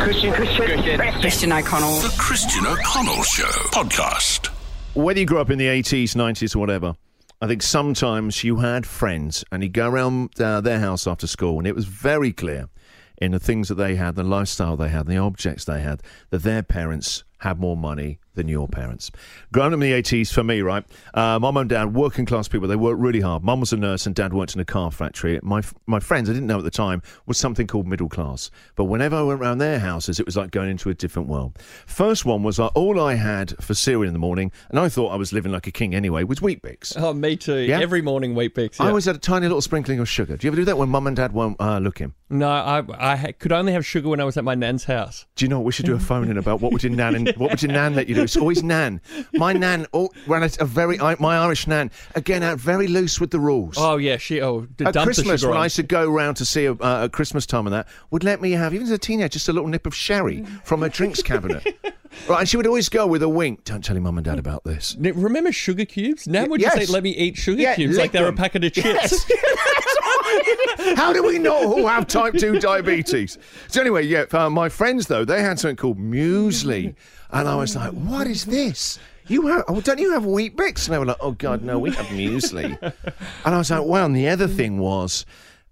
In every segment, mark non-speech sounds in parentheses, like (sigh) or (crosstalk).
Christian, Christian, Christian O'Connell. The Christian O'Connell Show podcast. Whether you grew up in the 80s, 90s, or whatever, I think sometimes you had friends and you'd go around uh, their house after school and it was very clear in the things that they had, the lifestyle they had, the objects they had, that their parents had more money than your parents. Growing up in the 80s, for me, right, uh, mum and dad, working class people, they worked really hard. Mum was a nurse and dad worked in a car factory. My, my friends, I didn't know at the time, was something called middle class. But whenever I went around their houses, it was like going into a different world. First one was like all I had for cereal in the morning, and I thought I was living like a king anyway, was Weet-Bix. (laughs) Oh, me too. Yeah? Every morning, Weet-Bix. I always had a tiny little sprinkling of sugar. Do you ever do that when mum and dad won't uh, look in? No, I I could only have sugar when I was at my nan's house. Do you know what we should do a phone in about? What would your nan and what would your nan let you do? It's always nan. My nan oh, ran a, a very my Irish nan again out very loose with the rules. Oh yeah, she oh at Christmas, when. I used to go round to see her, uh, at Christmas time and that, would let me have, even as a teenager, just a little nip of sherry from her drinks cabinet. (laughs) right, and she would always go with a wink. Don't tell your mum and dad about this. Remember sugar cubes? Now would Yes. you say let me eat sugar Yeah, cubes like they're them. a packet of chips? Yes. (laughs) How do we know who have type 2 diabetes? So, anyway, yeah, uh, my friends, though, they had something called muesli. And I was like, what is this? You have, oh, don't you have Weet-Bix? And they were like, oh, God, no, we have muesli. and I was like, well, and the other thing was,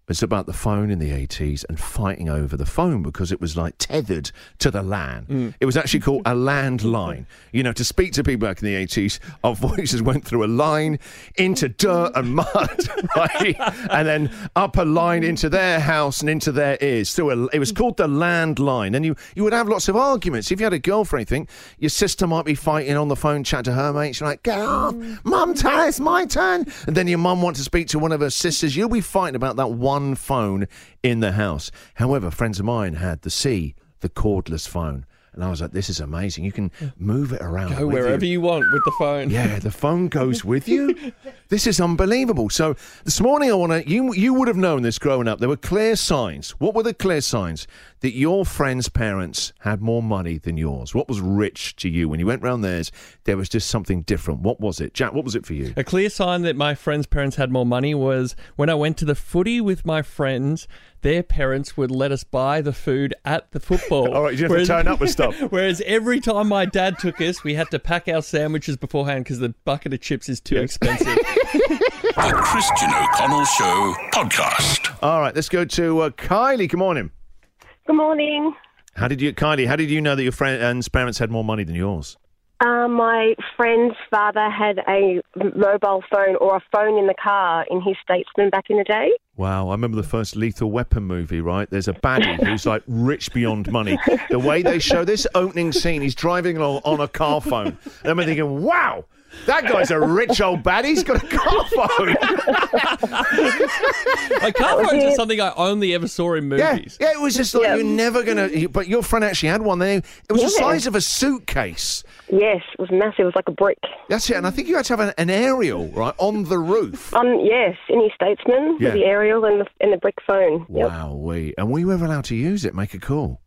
it's about the phone in the 80s and fighting over the phone because it was like tethered to the LAN. Mm. It was actually called a landline. You know, to speak to people back in the 80s, our (laughs) voices went through a line into dirt and mud, (laughs) right? And then up a line into their house and into their ears. Through a, it was called the landline. And you, you would have lots of arguments. If you had a girlfriend, for anything, your sister might be fighting on the phone, chat to her mates. You're like, get off, mum, it's my turn. And then your mum wants to speak to one of her sisters. You'll be fighting about that one phone in the house. However, friends of mine had the C, the cordless phone. And I was like, this is amazing. You can move it around. Go wherever you. you want with the phone. Yeah, the phone goes with you. (laughs) This is unbelievable. So this morning, I want to. You you would have known this growing up. There were clear signs. What were the clear signs that your friends' parents had more money than yours? What was rich to you when you went round theirs? There was just something different. What was it, Jack? What was it for you? A clear sign that my friends' parents had more money was when I went to the footy with my friends. Their parents would let us buy the food at the football. (laughs) All right, you have to turn up with stuff. (laughs) Whereas every time my dad took us, we had to pack our sandwiches beforehand because the bucket of chips is too expensive. (laughs) The Christian O'Connell Show podcast. All right, let's go to uh, Kylie. Good morning. Good morning. How did you, Kylie? How did you know that your friends' parents had more money than yours? Um, my friend's father had a mobile phone or a phone in the car in his statesman back in the day. Wow, I remember the first Lethal Weapon movie, right? There's a baddie who's like rich beyond money. The way they show this opening scene, he's driving along on a car phone. And I'm thinking, wow, that guy's a rich old baddie. He's got a car phone. Like car phones are something I only ever saw in movies. yeah, it was just like Yeah. you're never gonna. But your friend actually had one. There, it was the size of a suitcase. Yes, it was massive. It was like a brick. That's it. And I think you had to have an, an aerial right on the roof. Um, yes, any his statesman Yeah. with the aerial and the, and the brick phone. Wow, we and we were allowed to use it. Make a call.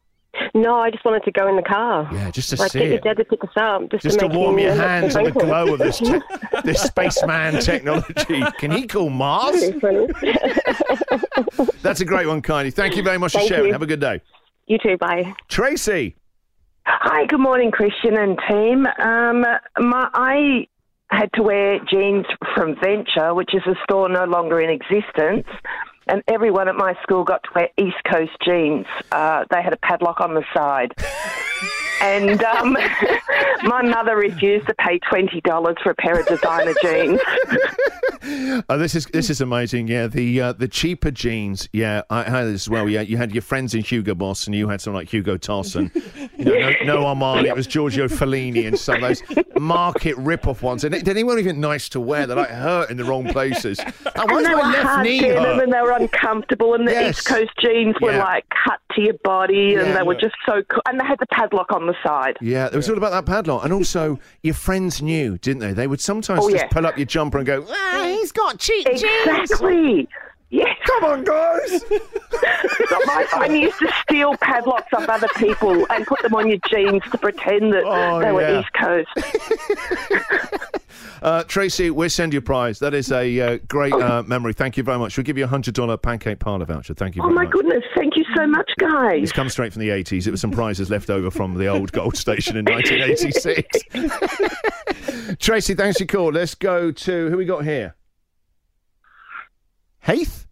No, I just wanted to go in the car. Yeah, just to like see get your it. dad to pick us up, just, Just to make warm him, your make hands some on the glow of this te- this spaceman technology. Can he call Mars? That's a great one, Kylie. Thank you very much for sharing. you. Have a good day. you too. Bye. Tracy. Hi, good morning, Christian and team. Um, my, I had to wear jeans from Venture, which is a store no longer in existence, and everyone at my school got to wear East Coast jeans. Uh, they had a padlock on the side. And um, (laughs) my mother refused to pay twenty dollars for a pair of designer jeans. (laughs) Oh, this is this is amazing. Yeah, the uh, the cheaper jeans. Yeah, I had this as well. Yeah, you had your friends in Hugo Boss, and you had someone like Hugo Tarson. You know, no, no (laughs) Armani. It was Giorgio Fellini and some of those market rip-off ones. And they, they weren't even nice to wear. They're like hurt in the wrong places. Oh, why And they my were left hard knee hurt? and they were uncomfortable. And the Yes. East Coast jeans were Yeah. like cut to your body, and Yeah, they were look. just so cool. And they had the padlock on the side. Yeah, it was all about that padlock. And also, (laughs) your friends knew, didn't they? They would sometimes Oh, just yeah. pull up your jumper and go, ah, he's got cheap jeans. Exactly. Yes. Come on, guys. (laughs) My used to steal padlocks off other people and put them on your jeans to pretend that Oh, they were yeah. East Coast. (laughs) Uh, Tracy, we'll send you a prize. That is a uh, great uh, memory. Thank you very much. We'll give you a $100 pancake parlour voucher. Thank you Oh my much. goodness! Thank you so much, guys. It's come straight from the 80s. It was some prizes left over from the old Gold Station in 1986. (laughs) Tracy, thanks for your call. Let's go to who we got here? Heath?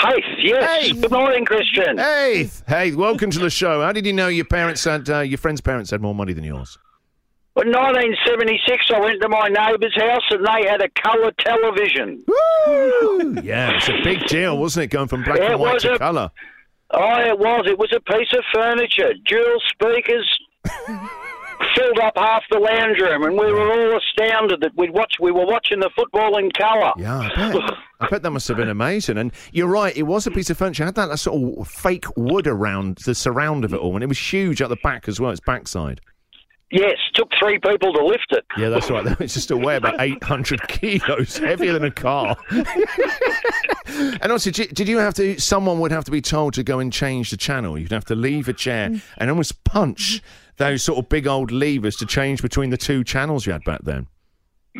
Hey, yes. Hey. Good morning, Christian. Heath! Hey, welcome to the show. How did you know your parents had, uh, your friend's parents had more money than yours? In 1976, I went to my neighbour's house and they had a colour television. Woo! Yeah, it's a big deal, wasn't it, going from black Yeah, and white to a- colour? Oh, it was. It was a piece of furniture, dual speakers. (laughs) Filled up half the lounge room, and we were all astounded that we'd watch. We were watching the football in colour. Yeah, I bet. I bet that must have been amazing. And you're right, it was a piece of furniture. It had that, that sort of fake wood around the surround of it all, and it was huge at the back as well, its backside. Yes, took three people to lift it. Yeah, that's right. (laughs) It's just a weigh about 800 kilos, heavier than a car. (laughs) and also, did you have to, someone would have to be told to go and change the channel? You'd have to leave a chair and almost punch those sort of big old levers to change between the two channels you had back then.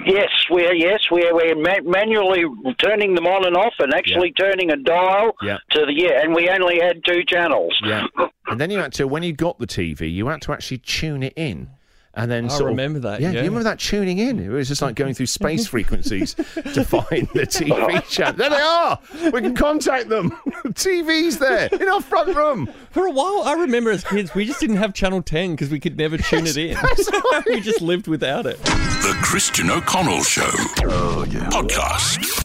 Yes, we're yes we're we're ma- manually turning them on and off, and actually turning a dial Yeah. to the yeah. And we only had two channels. Yeah. (laughs) And then you had to, when you got the TV, you had to actually tune it in. And then I sort of- remember that, Yeah, yeah. you remember that tuning in? It was just like going through space (laughs) frequencies to find the TV (laughs) channel. There they are. We can contact them. (laughs) TV's there in our front room. For a while, I remember as kids, we just didn't have Channel 10 because we could never tune it in. we just lived without it. The Christian O'Connell Show. Oh, Podcast.